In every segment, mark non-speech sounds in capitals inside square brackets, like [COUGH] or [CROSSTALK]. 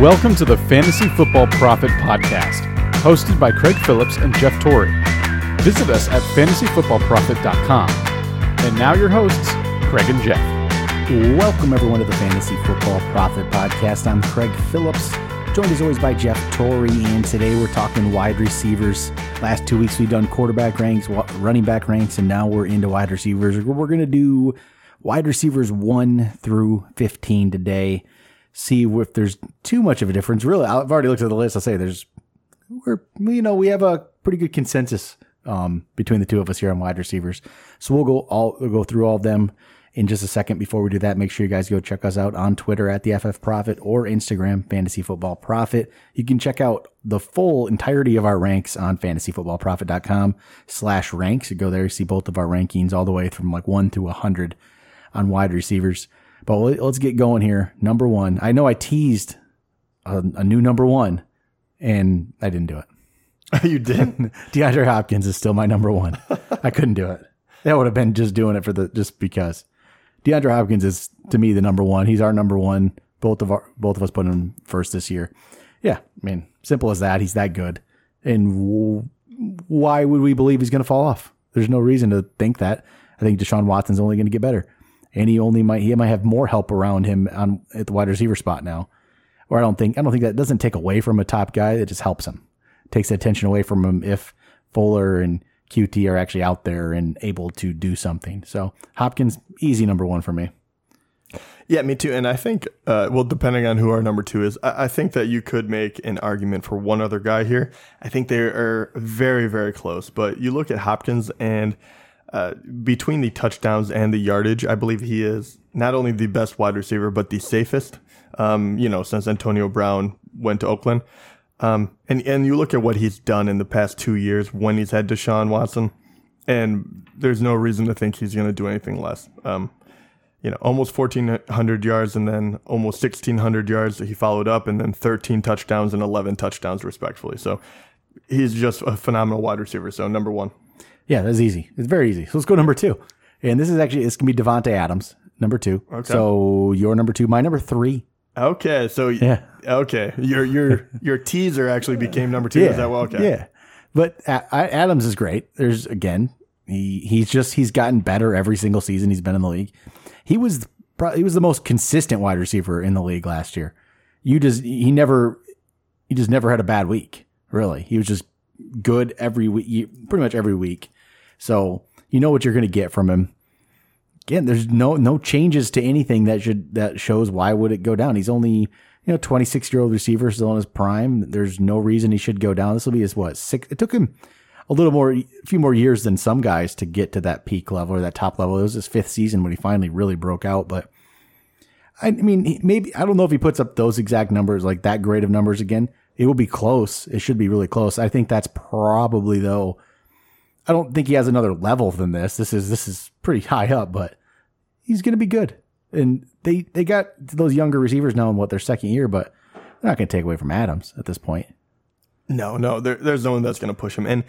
Welcome to the Fantasy Football Profit Podcast, hosted by Craig Phillips and Jeff Torrey. Visit us at fantasyfootballprofit.com. And now your hosts, Craig and Jeff. Welcome, everyone, to the Fantasy Football Profit Podcast. I'm Craig Phillips, joined as always by Jeff Torrey, and today we're talking wide receivers. Last two weeks we've done quarterback ranks, running back ranks, and now we're into wide receivers. We're going to do wide receivers 1 through 15 today. See if there's too much of a difference. Really, I've already looked at the list. I'll say there's, we're, you know, we have a pretty good consensus um, between the two of us here on wide receivers. So we'll go all we'll go through all of them in just a second. Before we do that, make sure you guys go check us out on Twitter at the FF Profit or Instagram Fantasy Football Profit. You can check out the full entirety of our ranks on fantasyfootballprofit.com slash ranks. You go there, you see both of our rankings all the way from like one through a hundred on wide receivers. But let's get going here. Number one. I know I teased a, a new number one and I didn't do it. [LAUGHS] you didn't? [LAUGHS] DeAndre Hopkins is still my number one. I couldn't do it. That would have been just doing it for the just because. DeAndre Hopkins is to me the number one. He's our number one. Both of our both of us put him first this year. Yeah, I mean, simple as that. He's that good. And w- why would we believe he's going to fall off? There's no reason to think that. I think Deshaun Watson's only going to get better, and he only might he might have more help around him on at the wide receiver spot now. Or I don't think I don't think that doesn't take away from a top guy. It just helps him takes the attention away from him if Fuller and QT are actually out there and able to do something. So Hopkins, easy number one for me. Yeah, me too. And I think, uh, well, depending on who our number two is, I, I, think that you could make an argument for one other guy here. I think they are very, very close. But you look at Hopkins and uh, between the touchdowns and the yardage, I believe he is not only the best wide receiver, but the safest. Um, you know, since Antonio Brown went to Oakland. Um, and, and you look at what he's done in the past two years when he's had Deshaun Watson, and there's no reason to think he's going to do anything less. Um, you know, almost 1,400 yards and then almost 1,600 yards that he followed up, and then 13 touchdowns and 11 touchdowns, respectfully. So he's just a phenomenal wide receiver. So, number one. Yeah, that's easy. It's very easy. So let's go number two. And this is actually, it's going to be Davante Adams, number two. Okay. So your number two, my number three. Okay. So, yeah. Okay, your your [LAUGHS] your teaser actually became number two. Yeah, is that well? Okay, yeah. But Adams is great. There's again, he he's just he's gotten better every single season he's been in the league. He was probably he was the most consistent wide receiver in the league last year. You just he never he just never had a bad week. Really, he was just good every week, pretty much every week. So you know what you're going to get from him. Again, there's no no changes to anything that should that shows why would it go down. He's only you know, 26 year old receiver still in his prime. There's no reason he should go down. This will be his what six. It took him a little more, a few more years than some guys to get to that peak level or that top level. It was his fifth season when he finally really broke out. But I mean, maybe I don't know if he puts up those exact numbers, like that grade of numbers again. It will be close. It should be really close. I think that's probably though. I don't think he has another level than this. This is this is pretty high up, but he's going to be good and they they got those younger receivers now in what their second year, but they're not going to take away from Adams at this point. No, no, there, there's no one that's going to push him. And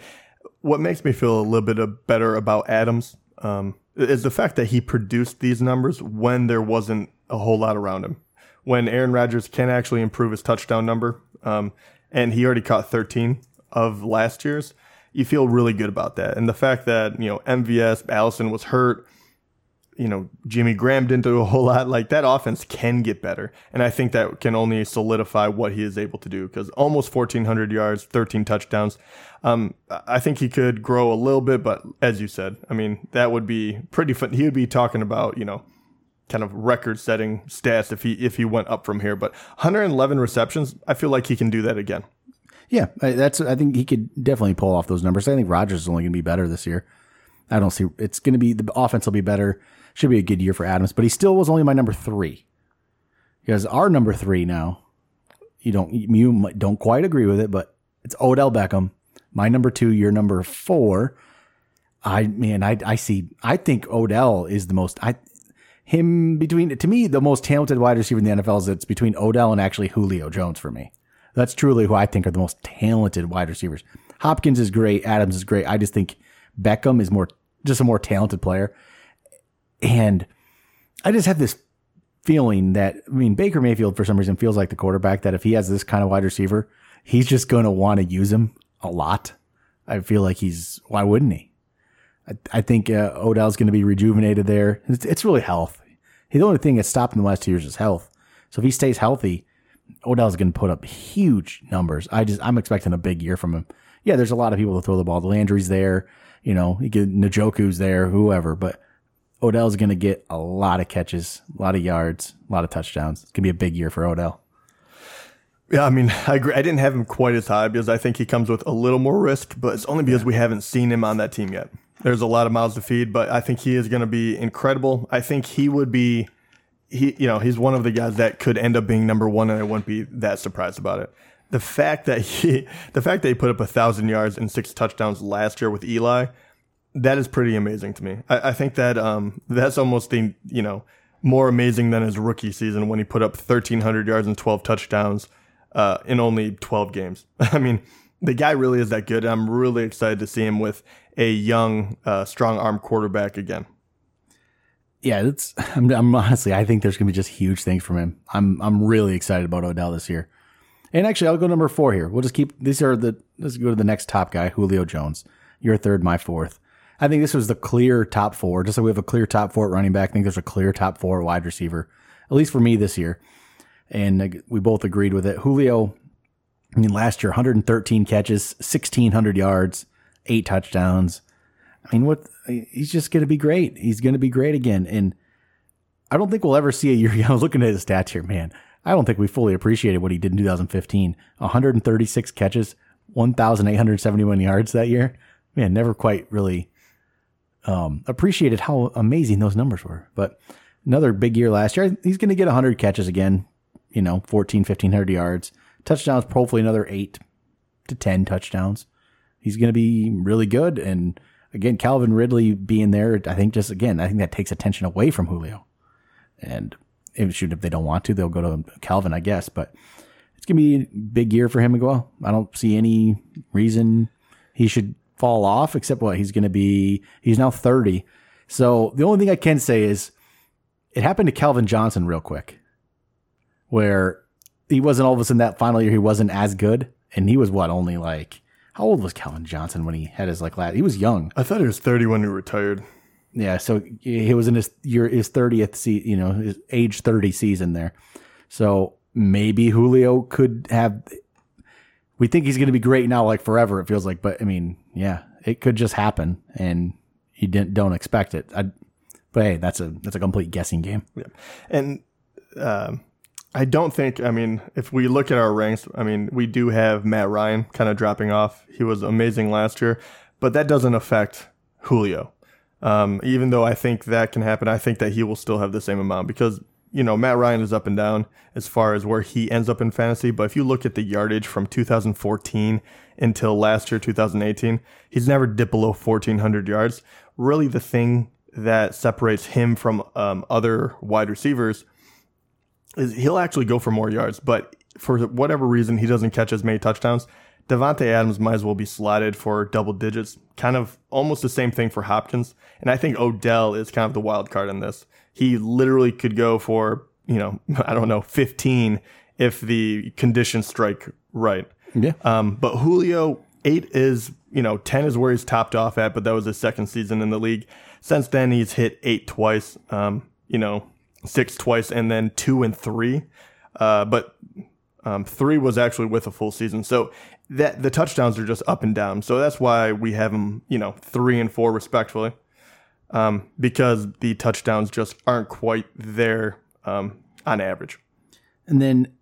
what makes me feel a little bit better about Adams um, is the fact that he produced these numbers when there wasn't a whole lot around him. When Aaron Rodgers can actually improve his touchdown number, um, and he already caught 13 of last year's, you feel really good about that. And the fact that you know MVS Allison was hurt you know, Jimmy Graham didn't do a whole lot. Like that offense can get better. And I think that can only solidify what he is able to do because almost 1,400 yards, 13 touchdowns. Um, I think he could grow a little bit, but as you said, I mean, that would be pretty fun. He would be talking about, you know, kind of record setting stats if he, if he went up from here. But 111 receptions, I feel like he can do that again. Yeah, that's. I think he could definitely pull off those numbers. I think Rodgers is only going to be better this year. I don't see it's going to be the offense will be better should be a good year for Adams, but he still was only my number three. Because our number three now, you don't you don't quite agree with it, but it's Odell Beckham. My number two, your number four. I man, I I see. I think Odell is the most. I him between to me the most talented wide receiver in the NFL is it's between Odell and actually Julio Jones for me. That's truly who I think are the most talented wide receivers. Hopkins is great, Adams is great. I just think Beckham is more just a more talented player. And I just have this feeling that I mean Baker Mayfield for some reason feels like the quarterback that if he has this kind of wide receiver, he's just going to want to use him a lot. I feel like he's why wouldn't he? I, I think uh, Odell's going to be rejuvenated there. It's, it's really health. The only thing that's stopped in the last two years is health. So if he stays healthy, Odell's going to put up huge numbers. I just I'm expecting a big year from him. Yeah, there's a lot of people to throw the ball. The Landry's there, you know, you get Njoku's there, whoever, but Odell's going to get a lot of catches, a lot of yards, a lot of touchdowns. It's going to be a big year for Odell. Yeah, I mean, I agree. I didn't have him quite as high because I think he comes with a little more risk, but it's only because we haven't seen him on that team yet. There's a lot of mouths to feed, but I think he is going to be incredible. I think he would be, he, you know, he's one of the guys that could end up being number one, and I wouldn't be that surprised about it. The fact that he, [LAUGHS] the fact that he put up a thousand yards and six touchdowns last year with Eli, that is pretty amazing to me. I, I think that um, that's almost the, you know, more amazing than his rookie season when he put up 1,300 yards and 12 touchdowns uh, in only 12 games. [LAUGHS] I mean, the guy really is that good. I'm really excited to see him with a young, uh, strong arm quarterback again. Yeah, it's. [LAUGHS] I'm, I'm, honestly, I think there's gonna be just huge things from him. I'm I'm really excited about Odell this year. And actually, I'll go number four here. We'll just keep these are the. Let's go to the next top guy, Julio Jones. Your third, my fourth. I think this was the clear top four. Just like we have a clear top four at running back, I think there's a clear top four wide receiver, at least for me this year. And uh, we both agreed with it. Julio, I mean, last year, 113 catches, 1,600 yards, eight touchdowns. I mean, what? He's just going to be great. He's going to be great again. And I don't think we'll ever see a was [LAUGHS] looking at his stats here, man. I don't think we fully appreciated what he did in 2015. 136 catches, 1,871 yards that year. Man, never quite really um, appreciated how amazing those numbers were. But another big year last year. He's going to get 100 catches again, you know, 14, 1500 yards. Touchdowns, hopefully another 8 to 10 touchdowns. He's going to be really good. And again, Calvin Ridley being there, I think just again, I think that takes attention away from Julio. And if, shoot, if they don't want to, they'll go to Calvin, I guess. But it's to be a big year for him as well. I don't see any reason he should fall off, except what he's to be. He's now 30. So the only thing I can say is it happened to Calvin Johnson real quick, where he wasn't all of a sudden that final year, he wasn't as good. And he was what, only like, how old was Calvin Johnson when he had his like last? He was young. I thought he was 30 when he retired. Yeah. So he was in his year, his 30th, se- you know, his age 30 season there. So maybe Julio could have we think he's going to be great now, like forever. It feels like, but I mean, yeah, it could just happen, and you didn't don't expect it. I, but hey, that's a that's a complete guessing game. Yeah, and um, I don't think. I mean, if we look at our ranks, I mean, we do have Matt Ryan kind of dropping off. He was amazing last year, but that doesn't affect Julio. Um, even though I think that can happen, I think that he will still have the same amount because you know, Matt Ryan is up and down as far as where he ends up in fantasy. But if you look at the yardage from 2014 until last year, 2018, he's never dipped below 1,400 yards. Really, the thing that separates him from um, other wide receivers he'll actually go for more yards, but for whatever reason, he doesn't catch as many touchdowns. Davante Adams might as well be slotted for double digits, kind of almost the same thing for Hopkins. And I think Odell is kind of the wild card in this he literally could go for, you know, [LAUGHS] I don't know, 15 if the conditions strike right. Yeah. Um, but Julio, eight is, you know, 10 is where he's topped off at, but that was his second season in the league. Since then, he's hit eight twice, um, you know, six twice, and then two and three. Uh, but um, three was actually with a full season. So that the touchdowns are just up and down. So that's why we have them, you know, three and four respectfully um, because the touchdowns just aren't quite there um, on average. And then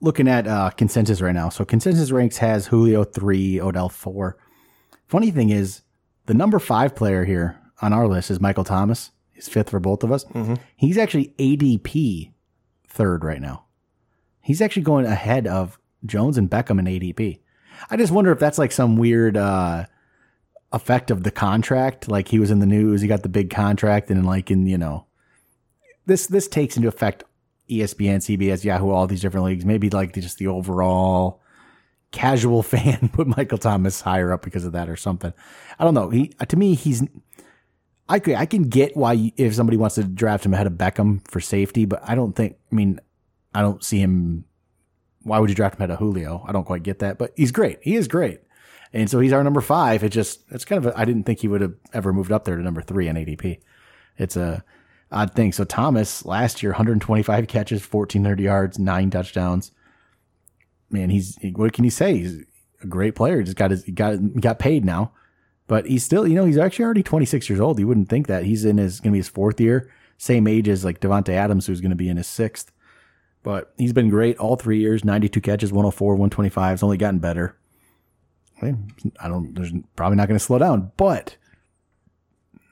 looking at uh, consensus right now. So consensus ranks has Julio three, Odell four. Funny thing is, the number five player here on our list is Michael Thomas. He's fifth for both of us. Mm-hmm. He's actually ADP third right now. He's actually going ahead of Jones and Beckham in ADP. I just wonder if that's like some weird uh, effect of the contract. Like he was in the news, he got the big contract, and like in you know, this this takes into effect ESPN, CBS, Yahoo, all these different leagues. Maybe like just the overall casual [LAUGHS] fan put Michael Thomas higher up because of that or something. I don't know. He to me he's I could, I can get why you- if somebody wants to draft him ahead of Beckham for safety, but I don't think. I mean, I don't see him. Why would you draft him ahead of Julio? I don't quite get that, but he's great. He is great, and so he's our number five. It just it's kind of. I didn't think he would have ever moved up there to number three in ADP. It's a odd thing. So Thomas last year, 125 catches, 1400 yards, nine touchdowns. Man, he's what can you say? He's a great player. He just got his he got he got paid now. But he's still, you know, he's actually already 26 years old. You wouldn't think that. He's in his going to be his fourth year, same age as like Davante Adams, who's going to be in his sixth. But he's been great all three years 92 catches, 104, 125. It's only gotten better. I don't, there's probably not going to slow down. But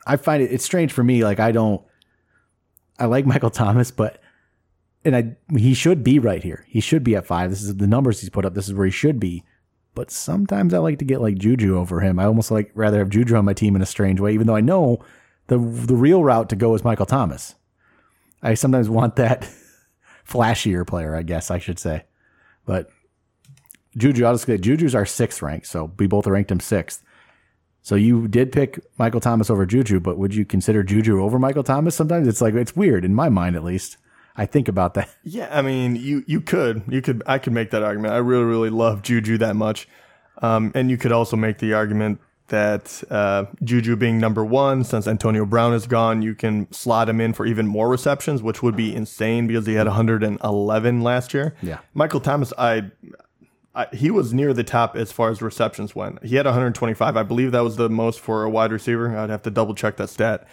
I find it, it's strange for me. Like, I don't, I like [LAUGHS] Michael Thomas, but, and I, he should be right here. He should be at five. This is the numbers he's put up. This is where he should be but sometimes I like to get like Juju over him. I almost like rather have Juju on my team in a strange way, even though I know the the real route to go is Michael Thomas. I sometimes want that [LAUGHS] flashier player, I guess I should say. But Juju, I'll just say Juju's our sixth rank, so we both ranked him sixth. So you did pick Michael Thomas over Juju, but would you consider Juju over Michael Thomas? Sometimes it's like it's weird in my mind, at least. I think about that. [LAUGHS] Yeah, I mean, you you could you could I could make that argument. I really really love Juju that much, um, and you could also make the argument that uh, Juju being number one, since Antonio Brown is gone, you can slot him in for even more receptions, which would be insane because he had 111 last year. Yeah. Michael Thomas, I. I, he was near the top as far as receptions went. He had 125. I believe that was the most for a wide receiver. I'd have to double check that stat.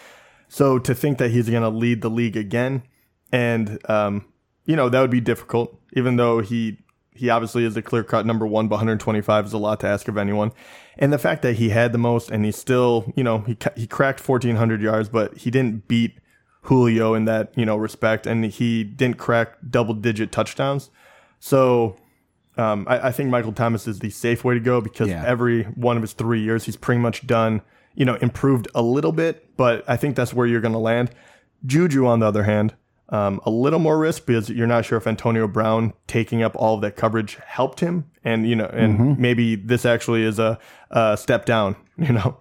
So to think that he's going to lead the league again, and um, you know that would be difficult. Even though he he obviously is a clear cut number one, but 125 is a lot to ask of anyone. And the fact that he had the most, and he still, you know, he he cracked 1400 yards, but he didn't beat Julio in that you know respect, and he didn't crack double digit touchdowns. So. Um, I, I think Michael Thomas is the safe way to go because Yeah. every one of his three years, he's pretty much done, you know, improved a little bit, but I think that's where you're going to land. Juju, on the other hand, um, a little more risk because you're not sure if Antonio Brown taking up all of that coverage helped him, and you know, and maybe this actually is a, a step down, [LAUGHS] you know.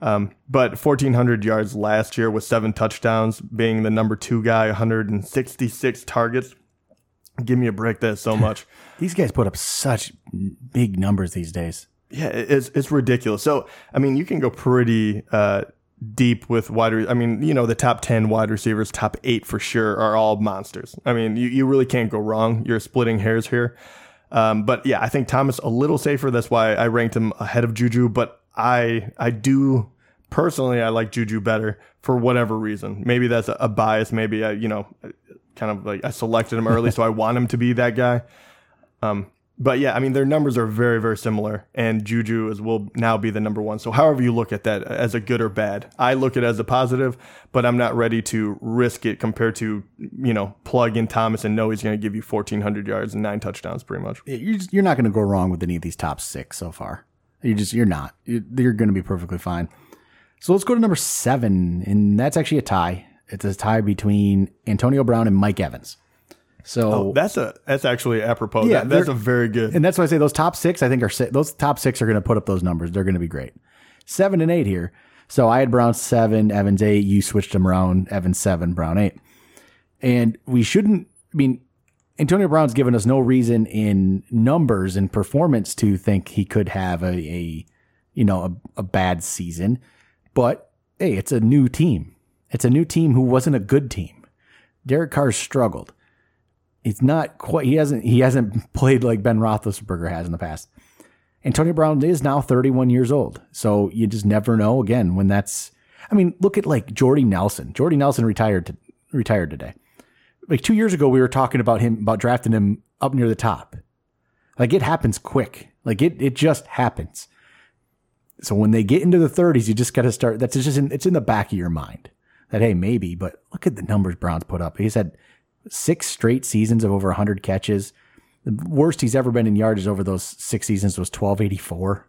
Um, but 1,400 yards last year with seven touchdowns, being the number two guy, 166 targets. Give me a break. That's so [LAUGHS] much. These guys put up such big numbers these days. Yeah, it's it's ridiculous. So I mean, you can go pretty uh, deep with wide. Re- I mean, you know, the top ten wide receivers, top eight for sure, are all monsters. I mean, you, you really can't go wrong. You're splitting hairs here. Um, but yeah, I think Thomas a little safer. That's why I ranked him ahead of Juju. But I I do personally I like Juju better for whatever reason. Maybe that's a, a bias. Maybe I you know kind of like I selected him early, so I want him to be that guy. Um, but yeah, I mean their numbers are very very similar, and Juju is will now be the number one. So however you look at that uh, as a good or bad, I look at it as a positive, but I'm not ready to risk it compared to you know plug in Thomas and know he's going to give you 1,400 yards and nine touchdowns pretty much. You're, just, you're not going to go wrong with any of these top six so far. You just you're not. You're, you're going to be perfectly fine. So let's go to number seven, and that's actually a tie. It's a tie between Antonio Brown and Mike Evans. So oh, That's a that's actually apropos. Yeah, That- that's a very good. And that's why I say those top six, I think are those top six are going to put up those numbers. They're going to be great. Seven and eight here. So I had Brown seven, Evans eight. You switched them around. Evans seven, Brown eight. And we shouldn't. I mean, Antonio Brown's given us no reason in numbers and performance to think he could have a, a you know, a, a bad season. But hey, it's a new team. It's a new team who wasn't a good team. Derek Carr struggled it's not quite he hasn't he hasn't [LAUGHS] played like Ben Roethlisberger has in the past. Antonio Brown is now 31 years old, so you just never know. Again, when that's I mean, look at like Jordy Nelson. Jordy Nelson retired to, retired today. Like two years ago, we were talking about him about drafting him up near the top. Like it happens quick. Like it it just happens. So when they get into the 30s, you just got to start. That's just in, it's in the back of your mind that hey maybe, but look at the numbers Brown's put up. He's had six straight seasons of over 100 catches. The worst he's ever been in yardage over those six seasons was 1284.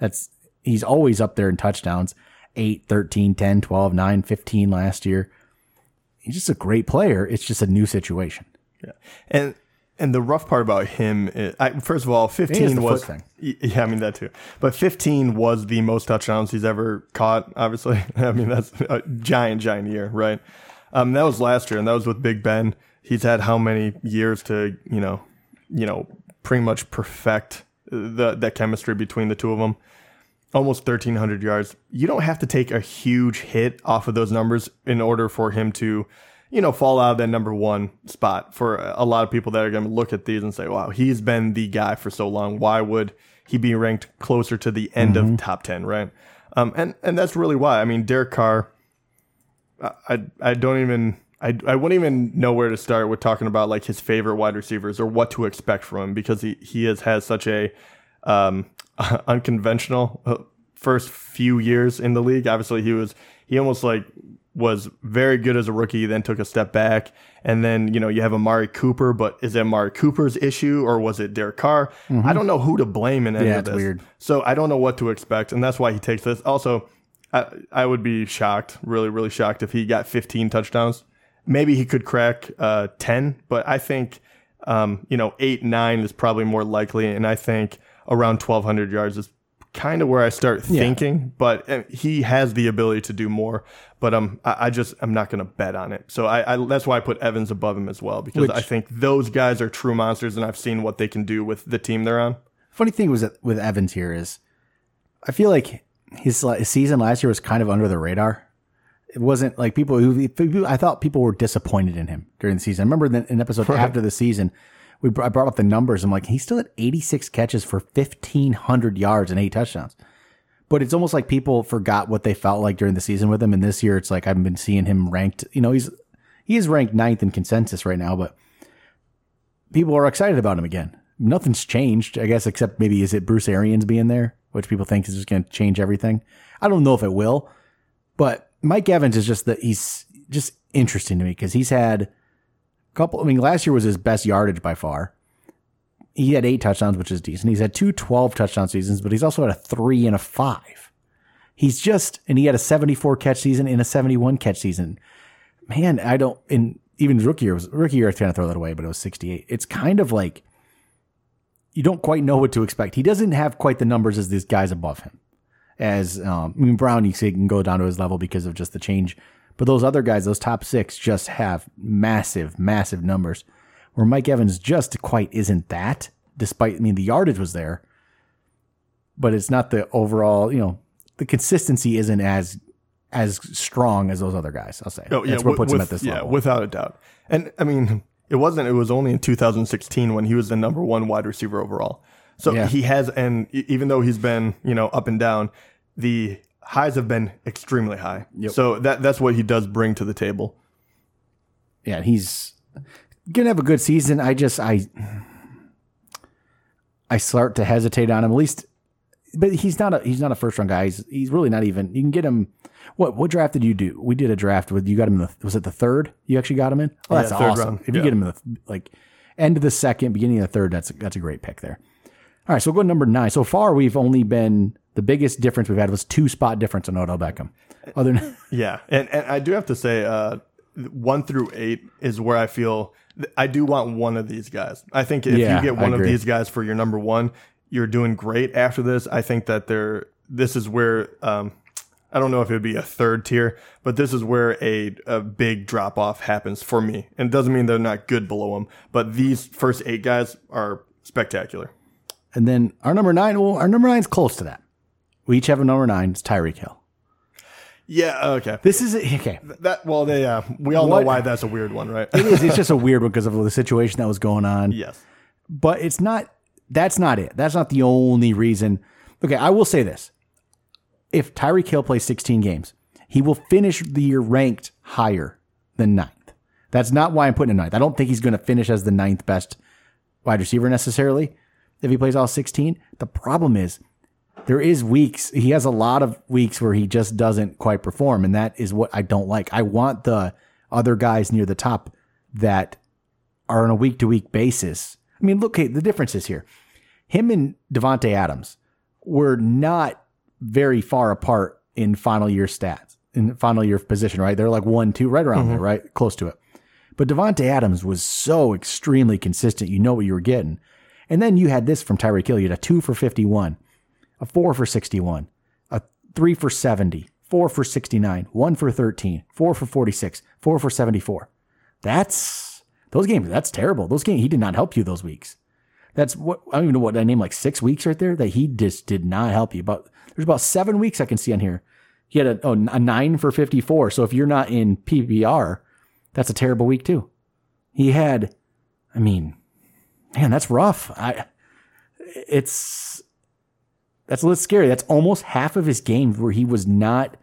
That's he's always up there in touchdowns. 8, 13, 10, 12, 9, 15 last year. He's just a great player. It's just a new situation. Yeah. And and the rough part about him, is, I, first of all, fifteen the was thing. Yeah, I mean that too. But 15 was the most touchdowns he's ever caught. Obviously, [LAUGHS] I mean that's a giant, giant year, right? Um, that was last year, and that was with Big Ben. He's had how many years to, you know, you know, pretty much perfect the that chemistry between the two of them. Almost 1,300 yards. You don't have to take a huge hit off of those numbers in order for him to, you know, fall out of that number one spot. For a lot of people that are going to look at these and say, "Wow, he's been the guy for so long. Why would he be ranked closer to the end of top 10?" Right? Um, and and that's really why. I mean, Derek Carr. I I, don't even. I, I wouldn't even know where to start with talking about like his favorite wide receivers or what to expect from him because he, he has had such a um, [LAUGHS] unconventional uh, first few years in the league. Obviously, he was he almost like was very good as a rookie, then took a step back, and then you know you have Amari Cooper, but is it Amari Cooper's issue or was it Derek Carr? I don't know who to blame in any Yeah, of this. weird. So I don't know what to expect, and that's why he takes this. Also, I, I would be shocked, really, really shocked if he got 15 touchdowns. Maybe he could crack uh, 10, but I think um, you know eight, nine is probably more likely, and I think around 1,200 yards is kind of where I start thinking. But uh, he has the ability to do more. But um, I, I just I'm not going to bet on it. So I, I that's why I put Evans above him as well because Which- I think those guys are true monsters, and I've seen what they can do with the team they're on. Funny thing was that with Evans here is, I feel like his, his season last year was kind of under the radar. It wasn't like people who I thought people were disappointed in him during the season. I remember in episode after the season, we I brought up the numbers. I'm like, he's still at 86 catches for 1,500 yards and eight touchdowns. But it's almost like people forgot what they felt like during the season with him. And this year, it's like I've been seeing him ranked. You know, he's he is ranked ninth in consensus right now, but people are excited about him again. Nothing's changed, I guess, except maybe is it Bruce Arians being there, which people think is just going to change everything. I don't know if it will, but Mike Evans is just that he's just interesting to me because he's had a couple. I mean, last year was his best yardage by far. He had eight touchdowns, which is decent. He's had two 12 touchdown seasons, but he's also had a three and a five. He's just, and he had a 74 catch season and a 71 catch season. Man, I don't, and even rookie year was rookie year, I was trying to throw that away, but it was 68. It's kind of like you don't quite know what to expect. He doesn't have quite the numbers as these guys above him. As um, I mean, Brown, you say can go down to his level because of just the change, but those other guys, those top six, just have massive, massive numbers. Where Mike Evans just quite isn't that. Despite, I mean, the yardage was there, but it's not the overall. You know, the consistency isn't as as strong as those other guys. I'll say Oh, that's what with- puts him at this yeah, level. without a doubt. And I mean, it wasn't. It was only in 2016 when he was the number one wide receiver overall. So Yeah. he has, and even though he's been, you know, up and down, the highs have been extremely high. Yep. So that that's what he does bring to the table. yeah, he's gonna have a good season. I just I I start to hesitate on him at least, but he's not a he's not a first round guy. He's he's really not even. You can get him. What what draft did you do? We did a draft with you got him in the was it the third? You actually got him in. Oh, that's Yeah, third awesome. round. If you Yeah. get him in the like end of the second, beginning of the third, that's that's a great pick there. All right, so we'll go to number nine. So far, we've only been the biggest difference we've had was two spot difference on Odell Beckham. Other than [LAUGHS] Yeah, and and I do have to say, uh, one through eight is where I feel I do want one of these guys. I think if Yeah, you get one of these guys for your number one, you're doing great. After this, I think that they're this is where um, I don't know if it would be a third tier, but this is where a, a big drop off happens for me. And it doesn't mean they're not good below them, but these first eight guys are spectacular. And then our number nine, well, our number nine's close to that. We each have a number nine. It's Tyreek Hill. Yeah, okay. This is okay. That well, they uh, we all What- know why that's a weird one, right? It is. It's [LAUGHS] just a weird one because of the situation that was going on. yes. But it's not. That's not it. That's not the only reason. Okay, I will say this: if Tyreek Hill plays 16 games, he will finish the year ranked higher than ninth. That's not why I'm putting him ninth. I don't think he's going to finish as the ninth best wide receiver necessarily if he plays all 16. The problem is there is weeks he has a lot of weeks where he just doesn't quite perform and that is what I don't like. I want the other guys near the top that are on a week to week basis. I mean, look, the difference is here. Him and Davante Adams were not very far apart in final year stats, in final year position, right? They're like one, two, right around there, mm-hmm. right? Close to it. But Davante Adams was so extremely consistent. You know what you were getting. And then you had this from Tyreek Hill. You had a two for 51, a four for 61, a three for 70, four for 69, one for 13, four for 46, four for 74. That's those games. That's terrible. Those games, he did not help you those weeks. That's what I don't even know what I named like six weeks right there that he just did not help you. But there's about seven weeks I can see on here. He had a, oh, a nine for 54. So if you're not in PPR, that's a terrible week too. He had, I mean, man, that's rough. I, it's, that's a little scary. That's almost half of his games where he was not,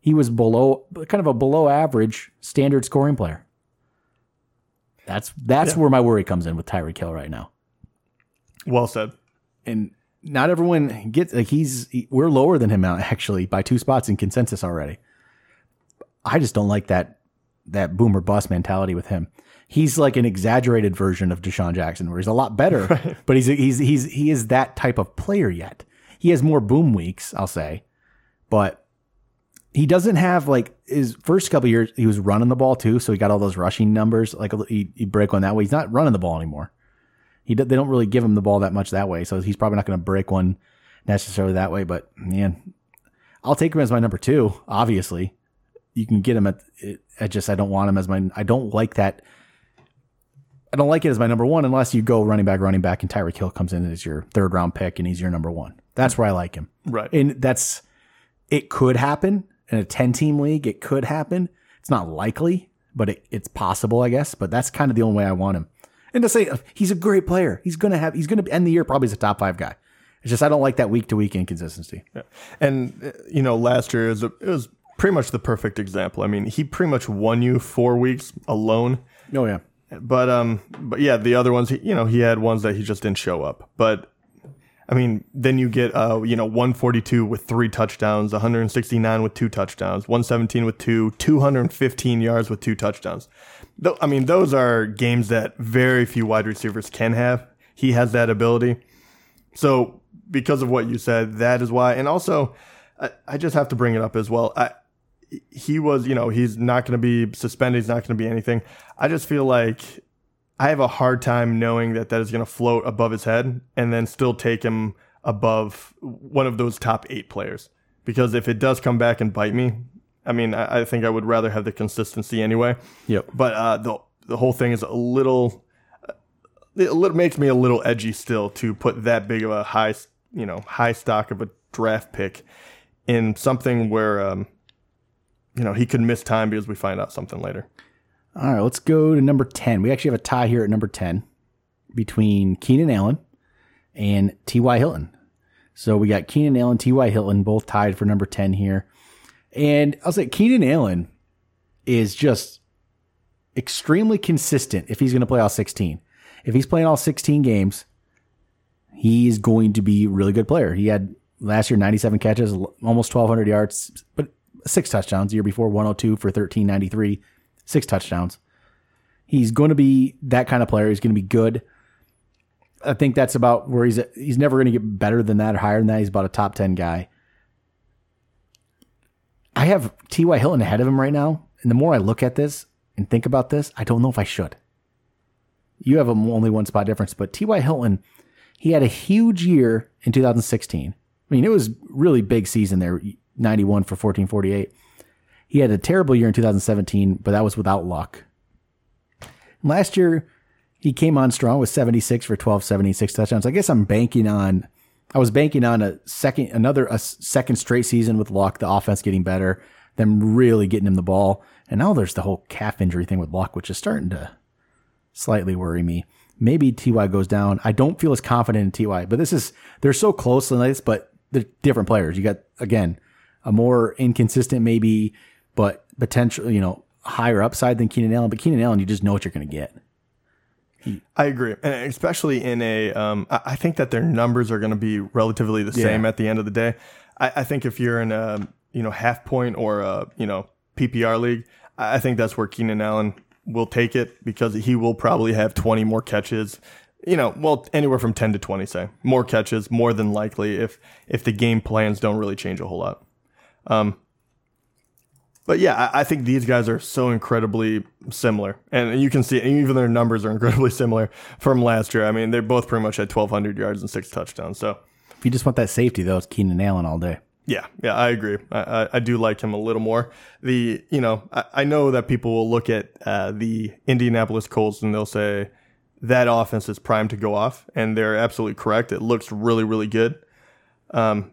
he was below, kind of a below average standard scoring player. That's, that's Yeah. where my worry comes in with Tyreek Hill right now. Well said. and not everyone gets like he's he- we're lower than him now actually by two spots in consensus already. I just don't like that that boomer bust mentality with him. He's like an exaggerated version of DeSean Jackson, where he's a lot better, [LAUGHS] but he's he's he's he is that type of player yet. He has more boom weeks, I'll say, but he doesn't have like his first couple years. He was running the ball too, so he got all those rushing numbers. Like he he break on that way. He's not running the ball anymore. He they don't really give him the ball that much that way, so he's probably not going to break one necessarily that way. But man, I'll take him as my number two. Obviously, you can get him at. I just I don't want him as my. I don't like that. I don't like it as my number one unless you go running back, running back, and Tyreek Hill comes in as your third round pick and he's your number one. That's where I like him. Right. And that's it could happen in a 10 team league. It could happen. It's not likely, but it, it's possible, I guess. But that's kind of the only way I want him. And to say uh, he's a great player, he's gonna have he's gonna end the year probably as a top five guy. It's just I don't like that week to week inconsistency. And uh, you know, last year is a, it was pretty much the perfect example. I mean, he pretty much won you four weeks alone. Oh yeah, But um, but yeah, the other ones, he, you know, he had ones that he just didn't show up. But I mean, then you get uh, you know, 142 with three touchdowns, 169 with two touchdowns, 117 with two, 215 yards with two touchdowns. I mean, those are games that very few wide receivers can have. He has that ability. So because of what you said, that is why. And also, I, I just have to bring it up as well. I he was, you know, he's not going to be suspended. He's not going to be anything. I just feel like I have a hard time knowing that that is going to float above his head and then still take him above one of those top eight players. Because if it does come back and bite me, I mean, I, I think I would rather have the consistency anyway. Yep. But uh, the the whole thing is a little. It li- makes me a little edgy still to put that big of a high, you know, high stock of a draft pick in something where, um, you know, he could miss time because we find out something later. All right, let's go to number 10. We actually have a tie here at number 10 between Keenan Allen and T.Y. Hilton. So we got Keenan Allen, T.Y. Hilton, both tied for number 10 here. And I'll say Keenan Allen is just extremely consistent if he's going to play all 16. If he's playing all 16 games, he's going to be a really good player. He had last year 97 catches, almost 1,200 yards, but six touchdowns. The year before, 102 for 1393, six touchdowns. He's going to be that kind of player. He's going to be good. I think that's about where he's. At. He's never going to get better than that or higher than that. He's about a top 10 guy. I have T.Y. Hilton ahead of him right now. And the more I look at this and think about this, I don't know if I should. You have a only one spot difference, but T.Y. Hilton, he had a huge year in 2016. I mean, it was really big season there, 91 for 1448. He had a terrible year in 2017, but that was without Luck. Last year, he came on strong with 76 for 1276 touchdowns. I guess I'm banking on I was banking on a second another a second straight season with Luck, the offense getting better, them really getting him the ball. And now there's the whole calf injury thing with Luck, which is starting to slightly worry me. Maybe Ty goes down. I don't feel as confident in Ty, but this is they're so close in this, but they're different players. You got again a more inconsistent maybe, but potential you know higher upside than Keenan Allen. But Keenan Allen, you just know what you're going to get. I agree, and especially in a. Um, I think that their numbers are going to be relatively the same Yeah. at the end of the day. I, I think if you're in a you know half point or a you know PPR league, I I think that's where Keenan Allen will take it because he will probably have 20 more catches. You know, well, anywhere from 10 to 20, say more catches, more than likely if if the game plans don't really change a whole lot. Um, but yeah, I, I think these guys are so incredibly similar, and you can see even their numbers are [LAUGHS] incredibly similar from last year. I mean, they're both pretty much at 1,200 yards and six touchdowns. So If you just want that safety, though, it's Keenan Allen all day. yeah, yeah, I agree. I, I, I do like him a little more. The you know I, I know that people will look at uh, the Indianapolis Colts and they'll say that offense is primed to go off, and they're absolutely correct. It looks really really good. Um,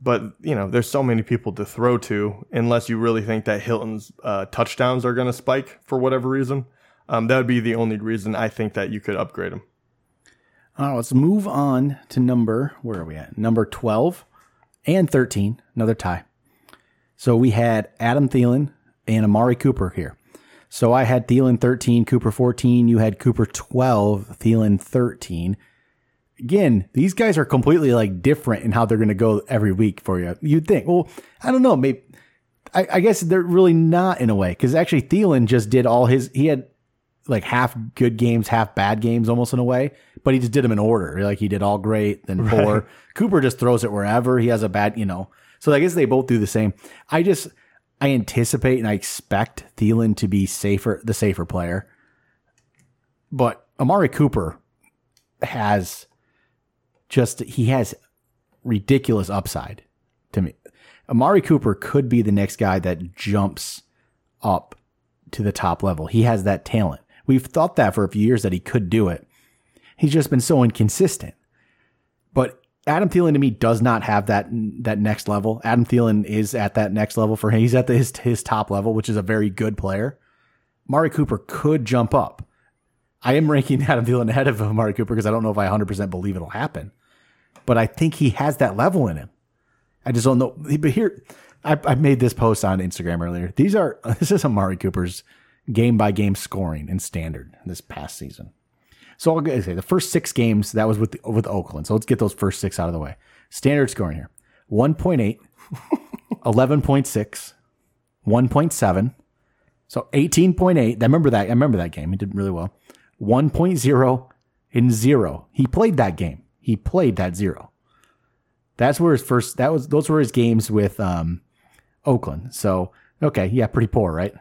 but you know, there's so many people to throw to, unless you really think that Hilton's uh, touchdowns are going to spike for whatever reason. Um, that would be the only reason I think that you could upgrade him. All right, let's move on to number, where are we at? Number 12 and 13, another tie. So we had Adam Thielen and Amari Cooper here. So I had Thielen 13, Cooper 14. You had Cooper 12, Thielen 13. Again, these guys are completely like different in how they're going to go every week for you. You'd think, well, I don't know, maybe. I, I guess they're really not in a way because actually Thielen just did all his. He had like half good games, half bad games, almost in a way. But he just did them in order. Like he did all great, then poor. Cooper just throws it wherever he has a bad, you know. So I guess they both do the same. I just I anticipate and I expect Thielen to be safer, the safer player. But Amari Cooper has just he has ridiculous upside to me. Amari Cooper could be the next guy that jumps up to the top level. He has that talent. We've thought that for a few years that he could do it. He's just been so inconsistent. But Adam Thielen to me does not have that that next level. Adam Thielen is at that next level for him. He's at the, his his top level, which is a very good player. Mari Cooper could jump up. I am ranking [LAUGHS] Adam Thielen ahead of Amari Cooper because I don't know if I 100% believe it'll happen. But I think he has that level in him. I just don't know. But here, I, I made this post on Instagram earlier. These are [LAUGHS] this is Amari Cooper's game by game scoring in standard this past season. So I'll say the first six games that was with with Oakland. So let's get those first six out of the way. Standard scoring here: 1.8, 11.6, 1.7. So 18.8. I remember that. I remember that game. He did really well. 1.0 and zero. He played that game. He played that zero. That's where his first. That was those were his games with um, Oakland. So okay, yeah, pretty poor, right?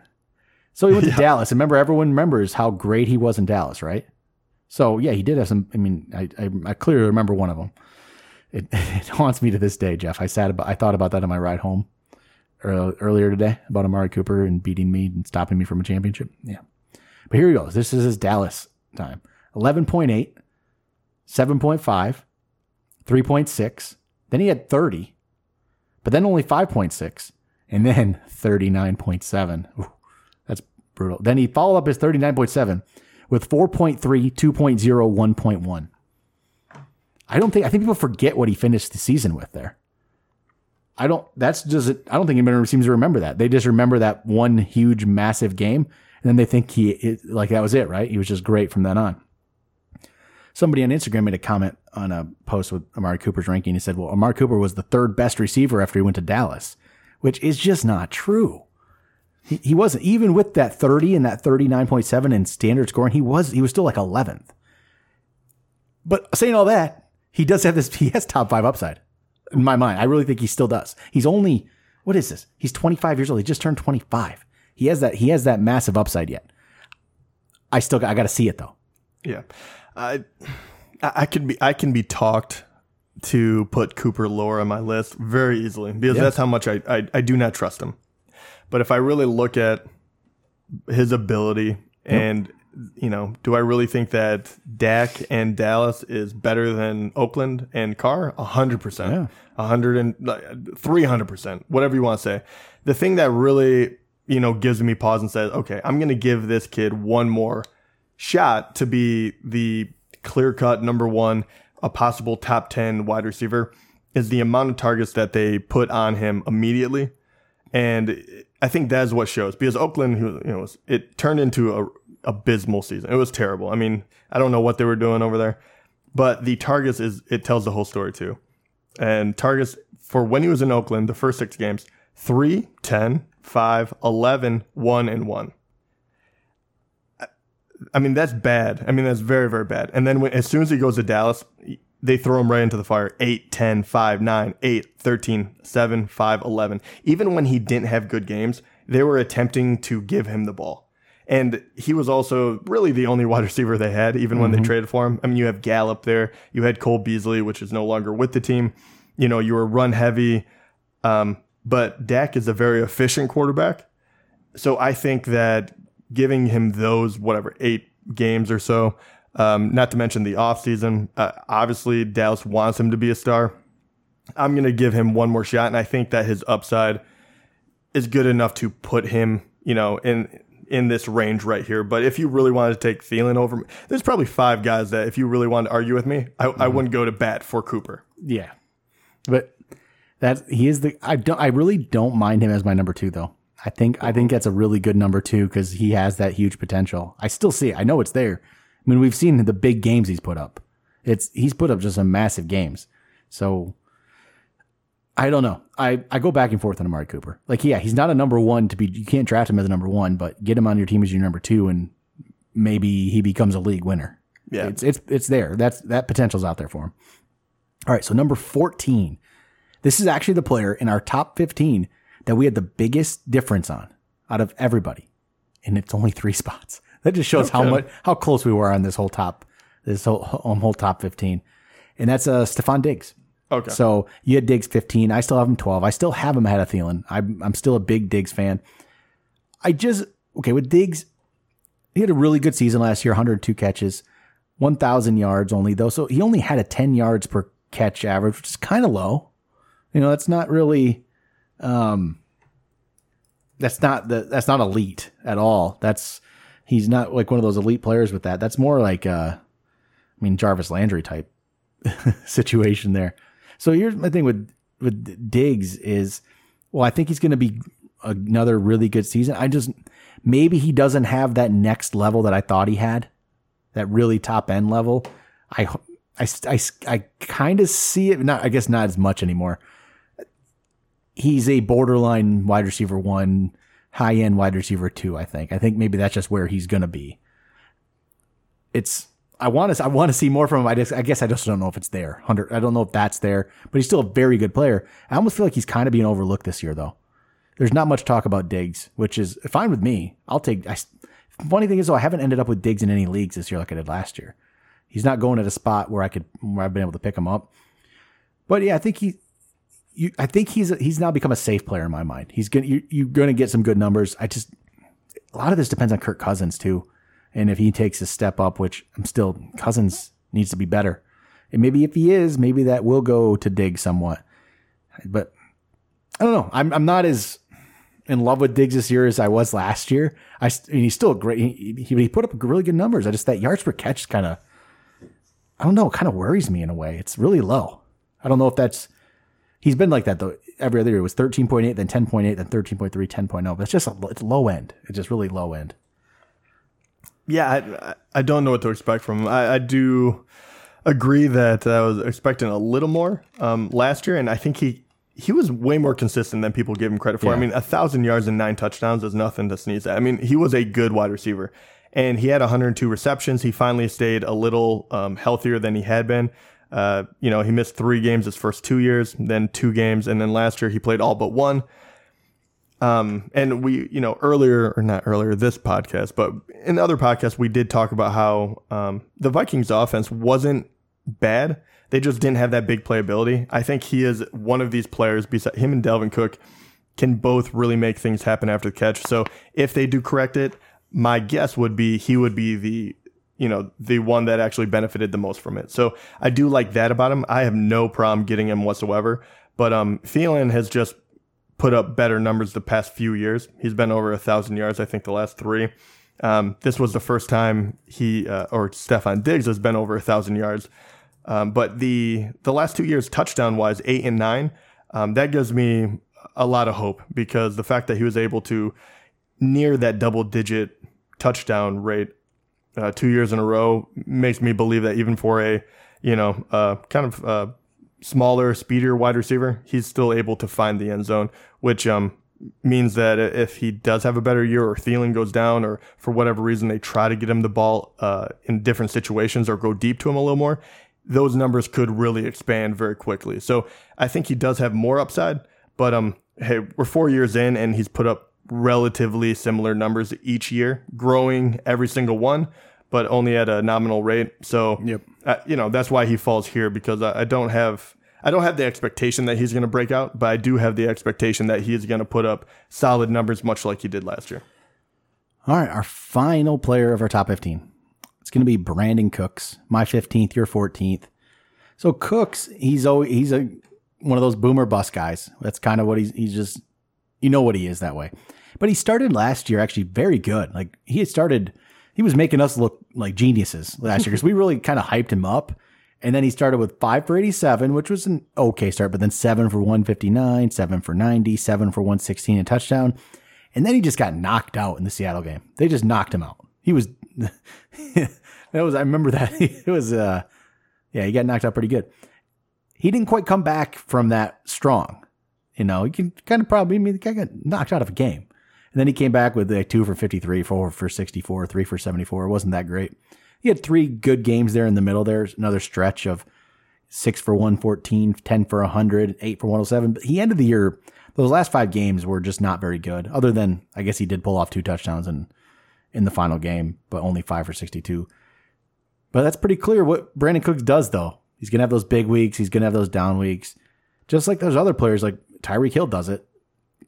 So he went to [LAUGHS] Dallas. And remember, everyone remembers how great he was in Dallas, right? So yeah, he did have some. I mean, I I, I clearly remember one of them. It, [LAUGHS] it haunts me to this day, Jeff. I sat about. I thought about that on my ride home earlier today about Amari Cooper and beating me and stopping me from a championship. Yeah, but here he goes. This is his Dallas time: 11.8, 7.5, 3.6. Then he had 30, but then only 5.6, and then [LAUGHS] 39.7. Ooh, that's brutal. Then he followed up his 39.7 with 4.3, 2.0, 1.1. I don't think I think people forget what he finished the season with there. I don't that's just I don't think anybody seems to remember that. They just remember that one huge massive game and then they think he it, like that was it, right? He was just great from then on. Somebody on Instagram made a comment on a post with Amari Cooper's ranking. He said, "Well, Amari Cooper was the third best receiver after he went to Dallas," which is just not true. He, wasn't even with that 30 and that 39.7 in standard scoring. He was he was still like 11th. But saying all that, he does have this. [LAUGHS] He has top five upside in my mind. I really think he still does. He's only what is this? He's 25 years old. He just turned 25. He has that. He has that massive upside yet. I still. I got to see it though. Yeah, I I can be I can be talked to put Cooper lower on my list very easily because that's how much I, I I do not trust him. But if I really look at his ability and you know, do I really think that Dak and Dallas is better than Oakland and Carr? A hundred percent, a hundred and three hundred percent, whatever you want to say. The thing that really you know gives me pause and says, okay, I'm going to give this kid one more shot to be the clear cut number one, a possible top 10 wide receiver is the amount of targets that they put on him immediately. And I think that is what shows because Oakland, you know, it turned into a abysmal season. It was terrible. I mean, I don't know what they were doing over there, but the targets is, it tells the whole story too. And targets for when he was in Oakland, the first six games, 3, 10, 5, 11, 1, and 1. I mean, that's bad. I mean, that's very, very bad. And then when, as soon as he goes to Dallas, they throw him right into the fire 8, 10, 5, 9, 8, 13, 7, 5, 11. Even when he didn't have good games, they were attempting to give him the ball. And he was also really the only [LAUGHS] wide receiver they had, even when they traded for him. I mean, you have Gallup there, you had Cole Beasley, which is no longer with the team. You know, you were run heavy. Um, but Dak is a very efficient quarterback. So I think that giving him those, whatever, eight games or so, um, not to mention the offseason, uh, obviously Dallas wants him to be a star. I'm going to give him one more shot. And I think that his upside is good enough to put him, you know, in in this range right here. But if you really wanted to take Thielen over, there's probably five guys that if you really wanted to argue with me, I, I wouldn't go to bat for Cooper. Yeah, but that he is the. I don't. I really don't mind him as my number two though. I think I think uh-huh. that's a really good number two because he has that huge potential. I still see it. I know it's there. I mean, we've seen the big games he's put up. It's he's put up just some massive games. So I don't know. I, I go back and forth on Amari Cooper. Like, yeah, he's not a number one to be. You can't draft him as a number one, but get him on your team as your number two, and maybe he becomes a league winner. Yeah. it's it's it's there. That's that potential's out there for him. All right, so number fourteen. This is actually the player in our top fifteen that we had the biggest difference on out of everybody, and it's only three [LAUGHS] spots. That just shows how much how close we were on this whole top this whole um, whole top fifteen, and that's uh Stefon Diggs. Okay. So you had Diggs 15. I still have him 12. I still have him ahead of Thielen. I'm, I'm still a big Diggs fan. I just, okay, with Diggs, he had a really good season last year 102 catches, 1,000 yards only, though. So he only had a 10 yards per catch average, which is kind of low. You know, that's not really, um, that's not the, that's not elite at all. That's, he's not like one of those elite players with that. That's more like, uh, I mean, Jarvis Landry type [LAUGHS] situation there. So here's my thing with with Diggs is, well, I think he's going to be another really good season. I just maybe he doesn't have that next level that I thought he had, that really top end level. I I I, I kind of see it. Not I guess not as much anymore. He's a borderline wide receiver one, high end wide receiver two. I think. I think maybe that's just where he's to be. It's I want to I want to see more from him. I just I guess I just don't know if it's there. Hundred I don't know if that's there, but he's still a very good player. I almost feel like he's kind of being overlooked this year though. There's not much talk about Diggs, which is fine with me. I'll take. I, funny thing is though, I haven't ended up with Diggs in any leagues this year like I did last year. He's not going at a spot where I could where I've been able to pick him up. But yeah, I think he. You, I think he's he's now become a safe player in my mind. He's gonna you, you're to get some good numbers. I just a lot of this depends on Kirk Cousins too, and if he takes a step up, which I'm still Cousins needs to be better, and maybe if he is, maybe that will go to Diggs somewhat. But I don't know. I'm I'm not as in love with Diggs this year as I was last year. I and he's still great. He, he he put up really good numbers. I just that yards per catch kind of I don't know, It kind of worries me in a way. It's really low. I don't know if that's he's been like that though. Every other year it was 13.8, then 10.8, then 13.3, 10.0. But it's just a, it's low end. It's just really low end. Yeah, I, I- don't know what to expect from him. I, I do agree that I was expecting a little more um, last year, and I think he he was way more consistent than people give him credit for. I mean, a thousand yards and nine touchdowns is nothing to sneeze at. I mean, he was a good wide receiver, and he had 102 receptions. He finally stayed a little um, healthier than he had been. Uh, you know, he missed three games his first two years, then two games, and then last year he played all but one. Um, and we, you know, earlier or not earlier this podcast, but in the other podcasts, we did talk about how um, the Vikings offense wasn't bad. They just didn't have that big playability. I think he is one of these players, beside him and Dalvin Cook, can both really make things happen after the catch. So if they do correct it, my guess would be he would be the you know the one that actually benefited the most from it. So I do like that about him. I have no problem getting him whatsoever. But um, Thielen has just put up better numbers the past few years. He's been over a thousand yards, I think, the last three. Um, this was the first time he uh, or Stefon Diggs has been over a thousand yards. Um, but the the last two years, touchdown wise, eight and nine, um, that gives me a lot of hope because the fact that he was able to near that double digit touchdown rate uh, two years in a row makes me believe that even for a you know uh, kind of uh, smaller, speedier wide receiver, he's still able to find the end zone, which um, means that if he does have a better year or Thielen goes down or for whatever reason they try to get him the ball uh, in different situations or go deep to him a little more, those numbers could really expand very quickly. So I think he does have more upside, but um, hey, we're four years in and he's put up relatively similar numbers each year, growing every single one, but only at a nominal rate. So, Yep. uh, you know, that's why he falls here because I, I don't have. I don't have the expectation that he's going to break out, but I do have the expectation that he is going to put up solid numbers, much like he did last year. All right, our final player of our top 15. It's going to be Brandin Cooks, my 15th, your 14th. So Cooks, he's always, he's a one of those boomer bust guys. That's kind of what he's he's just you know what he is that way. But he started last year actually very good. Like he had started he was making us look like geniuses last year because we really kind of hyped him up. And then he started with five for 87, which was an okay start, but then seven for 159, seven for 90, seven for 116 and touchdown. And then he just got knocked out in the Seattle game. They just knocked him out. He was, [LAUGHS] that was, I remember that. [LAUGHS] It was, uh, yeah, he got knocked out pretty good. He didn't quite come back from that strong. You know, he can kind of probably, I mean, the guy got knocked out of a game. And then he came back with like two for 53, four for 64, three for 74. It wasn't that great. He had three good games there in the middle. There's another stretch of six for 114, 10 for 100, eight for 107. But he ended the year, those last five games were just not very good. Other than, I guess he did pull off two touchdowns in, in the final game, but only five for 62. But that's pretty clear what Brandin Cooks does, though. He's going to have those big weeks. He's going to have those down weeks. Just like those other players, like Tyreek Hill does it.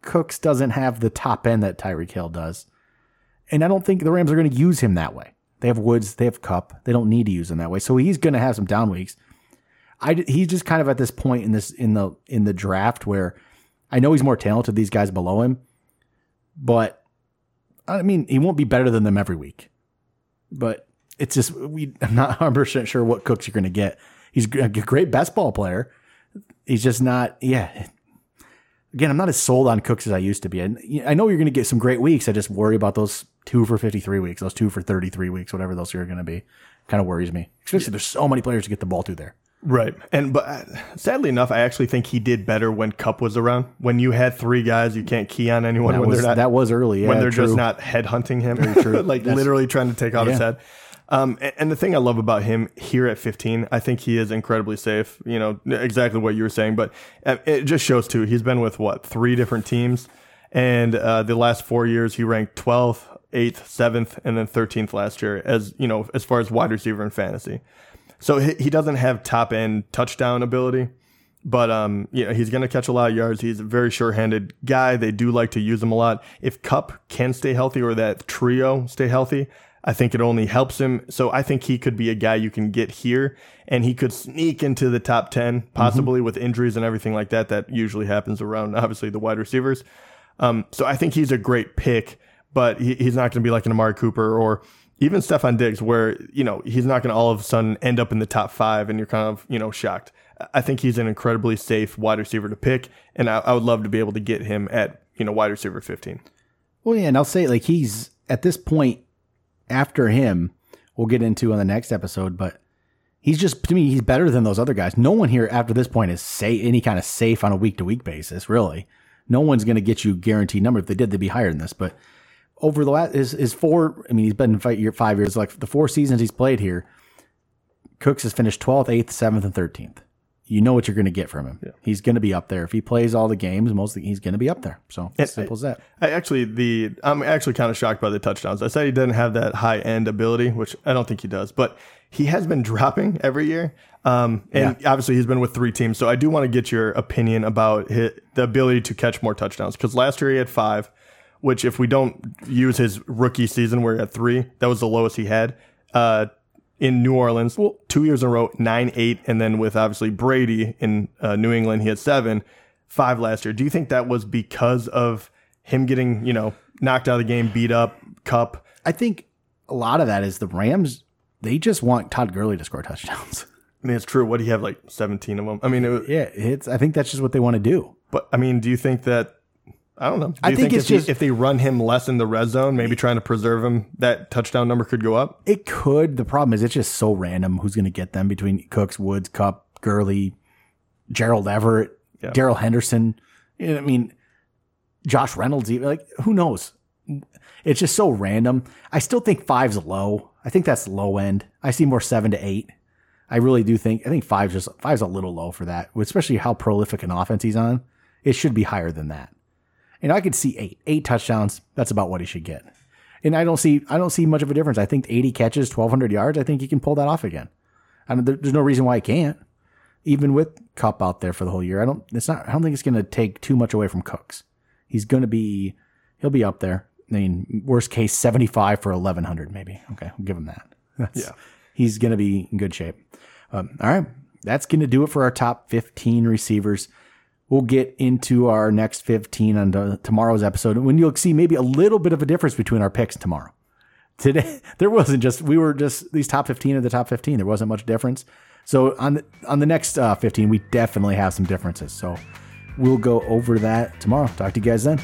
Cooks doesn't have the top end that Tyreek Hill does. And I don't think the Rams are going to use him that way. They have Woods, they have Kupp. They don't need to use him that way. So he's going to have some down weeks. I he's just kind of at this point in this in the in the draft where I know he's more talented these guys below him, but I mean he won't be better than them every week. But it's just we I'm not [LAUGHS] 100 percent sure what Cooks you're going to get. He's a great best ball player. He's just not. Yeah. Again, I'm not as sold on Cooks as I used to be. And I know you're going to get some great weeks. I just worry about those two for 53 weeks, those two for 33 weeks, whatever those are going to be. Kind of worries me. Especially there's so many players to get the ball to there. Right. And but uh, sadly enough, I actually think he did better when Kupp was around. When you had three guys, you can't key on anyone That when was, they're not that was early. Yeah, when they're true. just not headhunting him, [LAUGHS] like literally trying to take out his head. Um, and, the thing I love about him here at 15, I think he is incredibly safe. You know exactly what you were saying, but uh, it just shows too. He's been with what three different teams, and uh, the last four years he ranked 12th, 8th, 7th, and then 13th last year as you know as far as wide receiver in fantasy. So he, doesn't have top end touchdown ability, but um, know, he's going to catch a lot of yards. He's a very sure-handed guy. They do like to use him a lot. If Kupp can stay healthy or that trio stay healthy, I think it only helps him. So I think he could be a guy you can get here and he could sneak into the top 10 possibly with injuries and everything like that that usually happens around obviously the wide receivers. Um, so I think he's a great pick, but he, he's not going to be like an Amari Cooper or even Stefon Diggs, where you know he's not going to all of a sudden end up in the top five, and you're kind of you know shocked. I think he's an incredibly safe wide receiver to pick, and I, I would love to be able to get him at you know wide receiver 15. Well, yeah, and I'll say like he's at this point after him, we'll get into on the next episode, but he's just to me he's better than those other guys. No one here after this point is say any kind of safe on a week to week basis, really. No one's going to get you guaranteed number. If they did, they'd be higher than this. But over the last is is four. I mean, he's been fight year five years. Like the four seasons he's played here, Cooks has finished twelfth, eighth, seventh, and thirteenth. You know what you're going to get from him. He's going to be up there if he plays all the games. Mostly, he's going to be up there. So as simple as that. I actually the I'm actually kind of shocked by the touchdowns. I said he doesn't have that high end ability, which I don't think he does, but he has been [LAUGHS] dropping every year. Um, and obviously he's been with three teams, so I do want to get your opinion about his, the ability to catch more touchdowns. Because last year he had five, which if we don't use his rookie season where he had three, that was the lowest he had. Uh, in New Orleans, well, two years in a row, nine, eight, and then with obviously Brady in uh, New England, he had seven, five last year. Do you think that was because of him getting, you know, knocked out of the game, beat up, cup? I think a lot of that is the Rams. They just want Todd Gurley to score touchdowns. [LAUGHS] I mean, it's true. What do you have, like 17 of them? I mean, it, was- Yeah, it's. I think that's just what they want to do. but I mean, do you think that? I don't know. Do I you think it's if, he- just- if they run him less in the red zone, maybe trying to preserve him, that touchdown number could go up. It could. The problem is it's just so random who's going to get them between Cooks, Woods, Kupp, Gurley, Gerald Everett, Yeah. Darrell Henderson. You know, I mean, Josh Reynolds. Even like who knows? It's just so random. I still think five's low. I think that's low end. I see more seven to eight. I really do think. I think five's just five's a little low for that, especially how prolific an offense he's on. It should be higher than that. And I could see eight, eight touchdowns. That's about what he should get. And I don't see, I don't see much of a difference. I think 80 catches, 1,200 yards. I think he can pull that off again. I mean, there, there's no reason why he can't. Even with Kupp out there for the whole year, I don't. It's not. I don't think it's going to take too much away from Cooks. He's going to be. He'll be up there. I mean, worst case, 75 for 1,100, maybe. Okay, we'll give him that. [LAUGHS] That's, Yeah. He's going to be in good shape. Um, all right. That's going to do it for our top 15 receivers. We'll get into our next 15 on tomorrow's episode when you'll see maybe a little bit of a difference between our picks tomorrow. Today, [LAUGHS] there wasn't just, we were just, these top 15 of the top 15. There wasn't much difference. So on the, on the next uh, 15, we definitely have some differences. So we'll go over that tomorrow. Talk to you guys then.